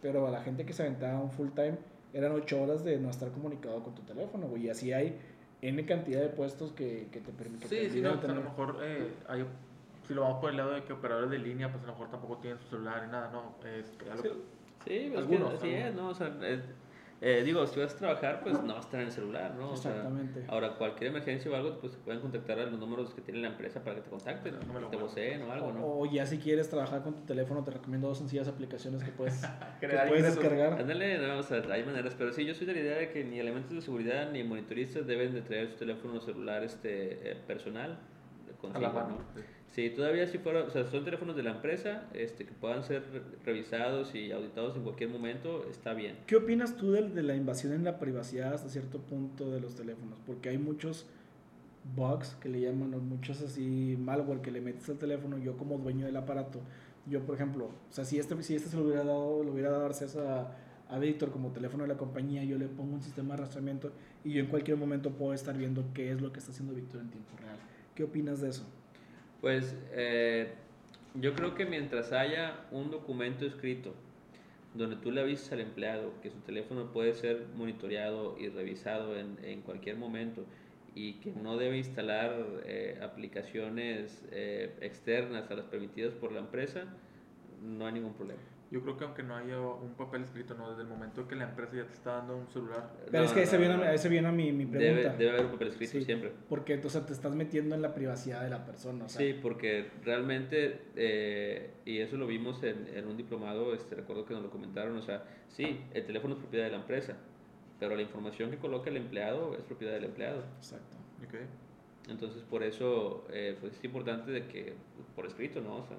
Pero a la gente que se aventaba un full-time, eran ocho horas de no estar comunicado con tu teléfono, güey. Y así hay N cantidad de puestos que, que te permiten. Sí, sí, no, a lo mejor eh, hay si lo vamos por el lado de que operadores de línea, pues a lo mejor tampoco tienen su celular ni nada, ¿no? Este, algo, sí, pues algunos, sí es, ¿no? O sea, eh, digo, si vas a trabajar, pues no vas a estar en el celular, ¿no? Exactamente. ahora, cualquier emergencia o algo, pues te pueden contactar a los números que tiene la empresa para que te contacten, no, te voceen o algo, ¿no? O ya si quieres trabajar con tu teléfono, te recomiendo dos sencillas aplicaciones que puedes, que puedes descargar. Ándale, no, o sea, hay maneras, pero sí, yo soy de la idea de que ni elementos de seguridad ni monitoristas deben de traer su teléfono celular este, eh, personal consigo, a la mano. ¿no? Sí, todavía si fuera, o sea, son teléfonos de la empresa este, que puedan ser revisados y auditados en cualquier momento, está bien. ¿Qué opinas tú de, de, la invasión en la privacidad hasta cierto punto de los teléfonos? Porque hay muchos bugs que le llaman, o muchos así malware que le metes al teléfono, yo como dueño del aparato, yo por ejemplo, o sea, si este, si este se lo hubiera dado, lo hubiera dado a, a Víctor como teléfono de la compañía, yo le pongo un sistema de arrastramiento y yo en cualquier momento puedo estar viendo qué es lo que está haciendo Víctor en tiempo real. ¿Qué opinas de eso? Pues eh, yo creo que mientras haya un documento escrito donde tú le avisas al empleado que su teléfono puede ser monitoreado y revisado en, en cualquier momento y que no debe instalar eh, aplicaciones eh, externas a las permitidas por la empresa, no hay ningún problema. Yo creo que aunque no haya un papel escrito, no, desde el momento que la empresa ya te está dando un celular. Pero es que ese, viene, ese viene a mi, mi pregunta. Debe, debe, haber un papel escrito siempre. Porque entonces te estás metiendo en la privacidad de la persona. O sea. Sí, porque realmente, eh, y eso lo vimos en, en, un diplomado, este, recuerdo que nos lo comentaron, o sea, sí, el teléfono es propiedad de la empresa, pero la información que coloca el empleado es propiedad del empleado. Exacto. Okay. Entonces, por eso eh, pues es importante de que, por escrito, ¿no? O sea,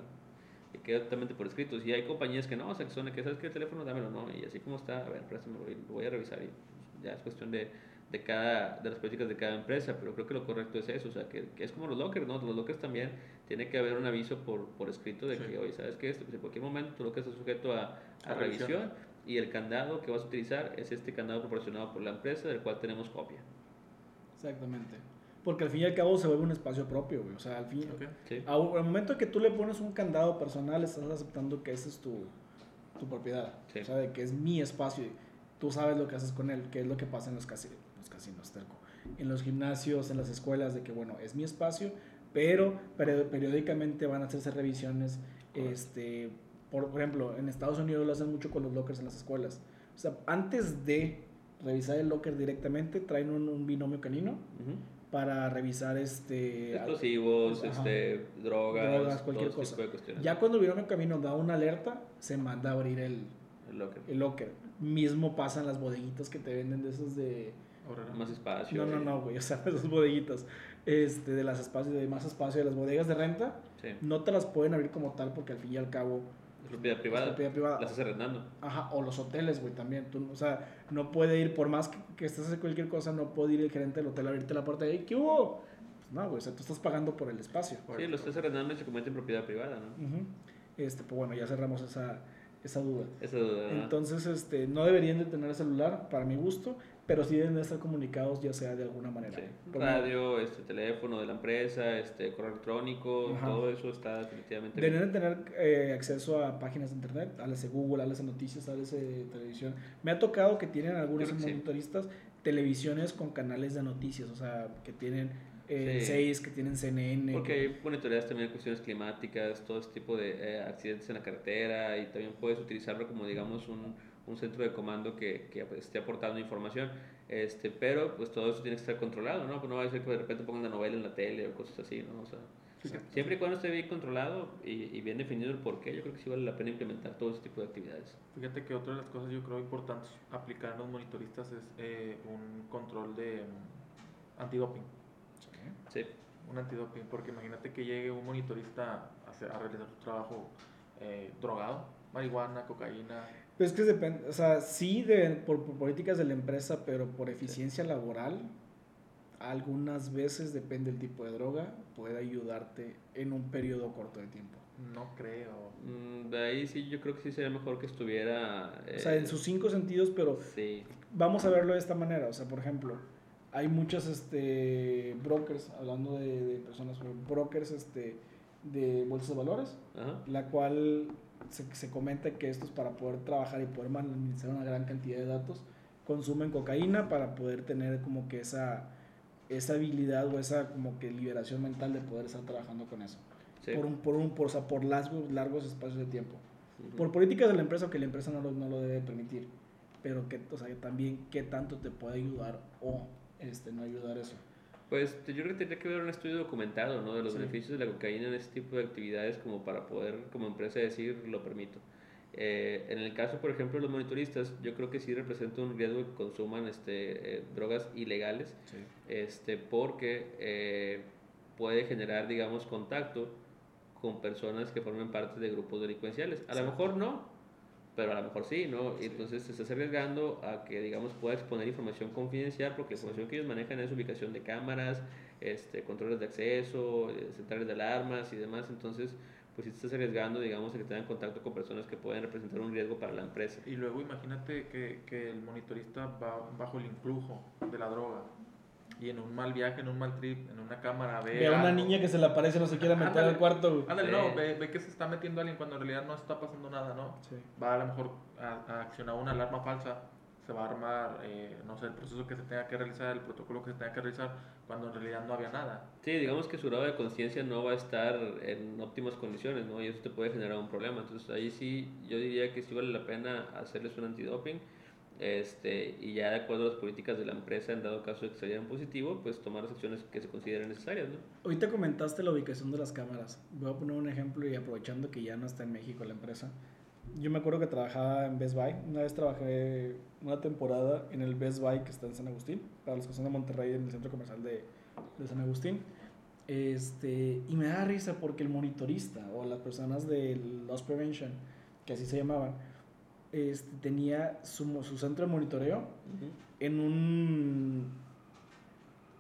que quede totalmente por escrito. Si hay compañías que no, o sea, que son que sabes que el teléfono dámelo, no, y así como está, a ver, préstame, lo voy a revisar y pues, ya es cuestión de, de, cada, de las políticas de cada empresa, pero creo que lo correcto es eso, o sea, que, que es como los lockers, ¿no? Los lockers también tiene que haber un aviso por, por escrito de que, oye, ¿sabes qué? En cualquier momento tu locker está sujeto a, a, revisión y el candado que vas a utilizar es este candado proporcionado por la empresa del cual tenemos copia. Exactamente. Porque al fin y al cabo se vuelve un espacio propio, güey. O sea, al fin. Al momento que tú le pones un candado personal, estás aceptando que ese es tu, tu propiedad. O sea, de que es mi espacio. Y tú sabes lo que haces con él, que es lo que pasa en los, casinos, los casinos, terco. En los gimnasios, en las escuelas, de que, bueno, es mi espacio, pero periódicamente van a hacerse revisiones este, por, por ejemplo, en Estados Unidos lo hacen mucho con los lockers en las escuelas. O sea, antes de revisar el locker directamente, traen un, un binomio canino Ujú. Para revisar este... Explosivos, Ajá. este, drogas, Drogas, cualquier cosa. tipo de cuestiones. Ya cuando el binomio canino da una alerta, se manda a abrir el, El locker. el locker. Mismo pasa en las bodeguitas que te venden de esos de... Más espacio. No, no, no, güey, o sea, esas bodeguitas. Este, de las espacios, de más espacio, de las bodegas de renta, Sí. no te las pueden abrir como tal porque al fin y al cabo propiedad privada. propiedad privada. La estás arrendando. Ajá, o los hoteles, güey, también. Tú, o sea, no puede ir, por más que, que estés haciendo cualquier cosa, no puede ir el gerente del hotel a abrirte la puerta y, ¿qué hubo? Pues no, güey, o sea, tú estás pagando por el espacio. Sí, lo estás arrendando y se convierte en propiedad privada, ¿no? Este, pues bueno, ya cerramos esa, esa duda. Esa duda. Entonces, este, no deberían de tener celular, para mi gusto, pero sí deben de estar comunicados, ya sea de alguna manera. Sí. Radio, este teléfono de la empresa, este correo electrónico, Ajá. todo eso está definitivamente Deberían de tener eh, acceso a páginas de internet, háblese Google, háblese noticias, háblese televisión. Me ha tocado que tienen algunos sí. monitoristas televisiones con canales de noticias, o sea, que tienen eh, Sí. 6, que tienen CNN. Porque que- hay monitoreas también cuestiones climáticas, todo este tipo de eh, accidentes en la carretera y también puedes utilizarlo como digamos un, un centro de comando que, que esté aportando información. Este, pero pues todo eso tiene que estar controlado, ¿no? Pues no va a ser que de repente pongan una novela en la tele o cosas así, ¿no? O sea, siempre y cuando esté bien controlado y, y bien definido el porqué, yo creo que sí vale la pena implementar todo ese tipo de actividades. Fíjate que otra de las cosas yo creo importantes aplicar en los monitoristas es eh, un control de mm, antidoping. Sí. Un antidoping, porque imagínate que llegue un monitorista a, hacer- a realizar su trabajo eh, drogado, marihuana, cocaína. Pues es que depende, o sea, sí de, por, por políticas de la empresa, pero por eficiencia laboral, algunas veces, depende del tipo de droga, puede ayudarte en un periodo corto de tiempo. No creo. Mm, de ahí sí, yo creo que sí sería mejor que estuviera... O sea, en eh, sus cinco sentidos, pero Sí, vamos a verlo de esta manera. O sea, por ejemplo, hay muchos este, brokers, hablando de, de personas, brokers este, de bolsas de valores, ajá. la cual se, se comenta que estos para poder trabajar y poder administrar una gran cantidad de datos, consumen cocaína para poder tener como que esa, esa habilidad o esa como que liberación mental de poder estar trabajando con eso. Sí. Por, un, por, un, por, o sea, por largos, largos espacios de tiempo. Por políticas de la empresa, que la empresa no lo, no lo debe permitir. Pero que, o sea, también qué tanto te puede ayudar o este, no ayudar eso. Pues yo creo que tendría que haber un estudio documentado, ¿no? De los Sí. beneficios de la cocaína en este tipo de actividades como para poder como empresa decir lo permito. Eh, en el caso, por ejemplo, de los monitoristas, yo creo que sí representa un riesgo que consuman este, eh, drogas ilegales, este, porque eh, puede generar, digamos, contacto con personas que formen parte de grupos delincuenciales. A lo mejor no, pero a lo mejor sí, ¿no? Y Sí. entonces te estás arriesgando a que, digamos, pueda exponer información confidencial, porque la información que ellos manejan es ubicación de cámaras, este, controles de acceso, eh, centrales de alarmas y demás. Entonces, pues si te estás arriesgando, digamos, a que tengan contacto con personas que pueden representar un riesgo para la empresa. Y luego imagínate que, que el monitorista va bajo el influjo de la droga y en un mal viaje, en un mal trip, en una cámara ve, Ve a una algo. niña que se le aparece, no se quiere meter Ándale. al cuarto. güey. Ándale, Sí. no, ve, ve que se está metiendo alguien cuando en realidad no está pasando nada, ¿no? Sí. Va a lo mejor a, a accionar una alarma falsa, se va a armar, eh, no sé, el proceso que se tenga que realizar, el protocolo que se tenga que realizar, cuando en realidad no había nada. Sí, digamos que su grado de conciencia no va a estar en óptimas condiciones, ¿no? Y eso te puede generar un problema. Entonces ahí sí, yo diría que sí vale la pena hacerles un antidoping. Este, y ya de acuerdo a las políticas de la empresa, en dado caso de que salieran positivo, pues tomar las acciones que se consideren necesarias, ¿no? Ahorita comentaste la ubicación de las cámaras. Voy a poner un ejemplo y aprovechando que ya no está en México la empresa. Yo me acuerdo que trabajaba en Best Buy. Una vez trabajé una temporada en el Best Buy que está en San Agustín, para los que son de Monterrey, en el centro comercial de, de San Agustín. Este, y me da risa porque el monitorista o las personas de Loss Prevention, que así se llamaban, este, tenía su, su centro de monitoreo en un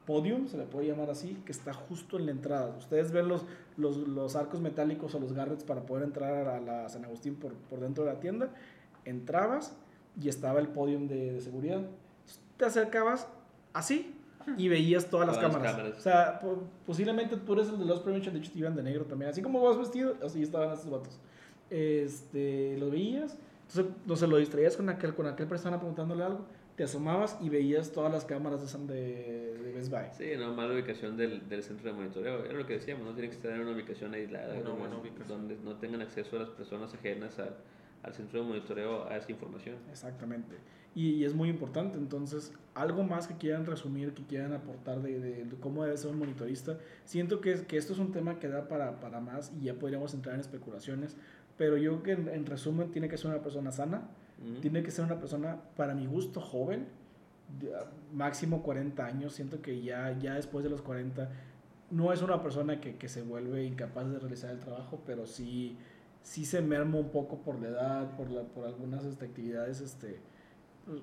podium, se le puede llamar así, que está justo en la entrada. Ustedes ven los, los, los arcos metálicos o los garrets para poder entrar a la San Agustín por, por dentro de la tienda. Entrabas y estaba el podium de, de seguridad. Te acercabas así y veías todas las Todas las cámaras. cámaras. O sea, po- posiblemente tú eres el de los Prevention, de hecho te iban de negro también. Así como vas vestido, así estaban estos vatos. Este, lo veías, entonces no se lo distraías con aquel, con aquel persona preguntándole algo, te asomabas y veías todas las cámaras de, de, de Best Buy. Sí, no, mala ubicación del, del, centro de monitoreo. Era lo que decíamos, no tiene que estar en una ubicación aislada, Una donde, buena ubicación. donde no tengan acceso a las personas ajenas al, al centro de monitoreo a esa información. Exactamente. Y, y, es muy importante. Entonces, algo más que quieran resumir, que quieran aportar de, de, de cómo debe ser un monitorista. Siento que, que, esto es un tema que da para, para, más y ya podríamos entrar en especulaciones. Pero yo creo que en, en resumen tiene que ser una persona sana, uh -huh. tiene que ser una persona, para mi gusto, joven, máximo 40 años. Siento que ya, ya después de los 40 no es una persona que, que se vuelve incapaz de realizar el trabajo, pero sí, sí se merma un poco por la edad, por, la, por algunas este, actividades, este,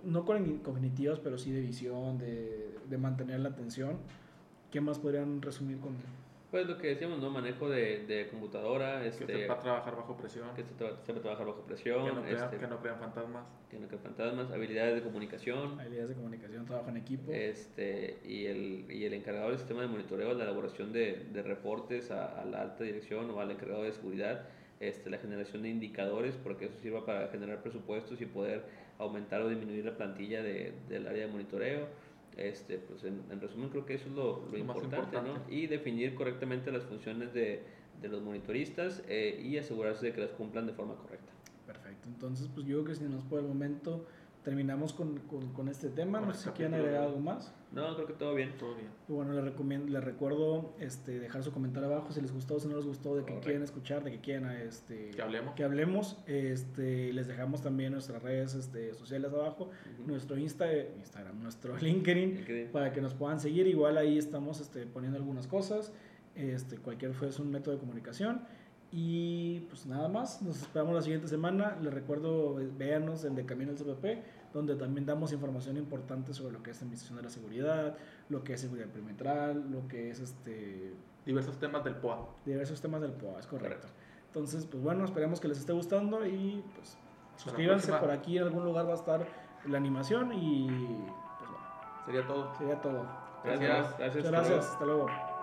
no cognitivas, pero sí de visión, de, de mantener la atención. ¿Qué más podrían resumir con pues lo que decíamos, ¿no? Manejo de, de computadora. Este, que sepa trabajar bajo presión. Que sepa trabajar bajo presión. Que no, crean, este, que no crean fantasmas. Que no crean fantasmas. Habilidades de comunicación. Habilidades de comunicación, trabajo en equipo. Este, y, el, y el encargado del sistema de monitoreo, la elaboración de, de reportes a, a, la alta dirección o al encargado de seguridad. Este, la generación de indicadores, porque eso sirva para generar presupuestos y poder aumentar o disminuir la plantilla de, del área de monitoreo este, pues en, en, resumen creo que eso es lo, lo, lo importante, importante, ¿no? Y definir correctamente las funciones de, de los monitoristas eh, y asegurarse de que las cumplan de forma correcta. Perfecto, entonces pues yo creo que si nos por el momento terminamos con, con, con este tema, no sé si quieren agregar algo más. No, creo que todo bien. Todo bien. Y bueno, les, recomiendo, les recuerdo este, dejar su comentario abajo si les gustó, si no les gustó, de que Correcto. quieren escuchar, de que quieren este, Que hablemos. que hablemos. Este, les dejamos también nuestras redes este, sociales abajo, nuestro Insta, Instagram, nuestro LinkedIn, LinkedIn. para que nos puedan seguir. Igual ahí estamos este, poniendo algunas cosas. Este, cualquier fue es un método de comunicación. Y pues nada más, nos esperamos la siguiente semana. Les recuerdo, eh, véanos en De Camino al CPP, donde también damos información importante sobre lo que es administración de la seguridad, lo que es seguridad perimetral, lo que es este Diversos temas del POA. diversos temas del POA, es correcto. Correcto. Entonces, pues bueno, esperemos que les esté gustando y pues suscríbanse, por aquí en algún lugar va a estar la animación y pues bueno, Sería todo. sería todo. Gracias. Gracias. Muchas hasta luego. gracias, hasta luego.